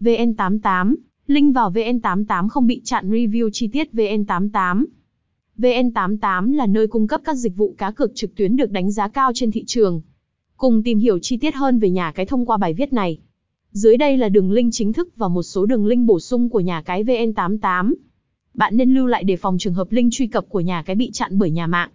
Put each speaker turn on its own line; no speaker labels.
VN88, link vào VN88 không bị chặn review chi tiết VN88. VN88 là nơi cung cấp các dịch vụ cá cược trực tuyến được đánh giá cao trên thị trường. Cùng tìm hiểu chi tiết hơn về nhà cái thông qua bài viết này. Dưới đây là đường link chính thức và một số đường link bổ sung của nhà cái VN88. Bạn nên lưu lại để phòng trường hợp link truy cập của nhà cái bị chặn bởi nhà mạng.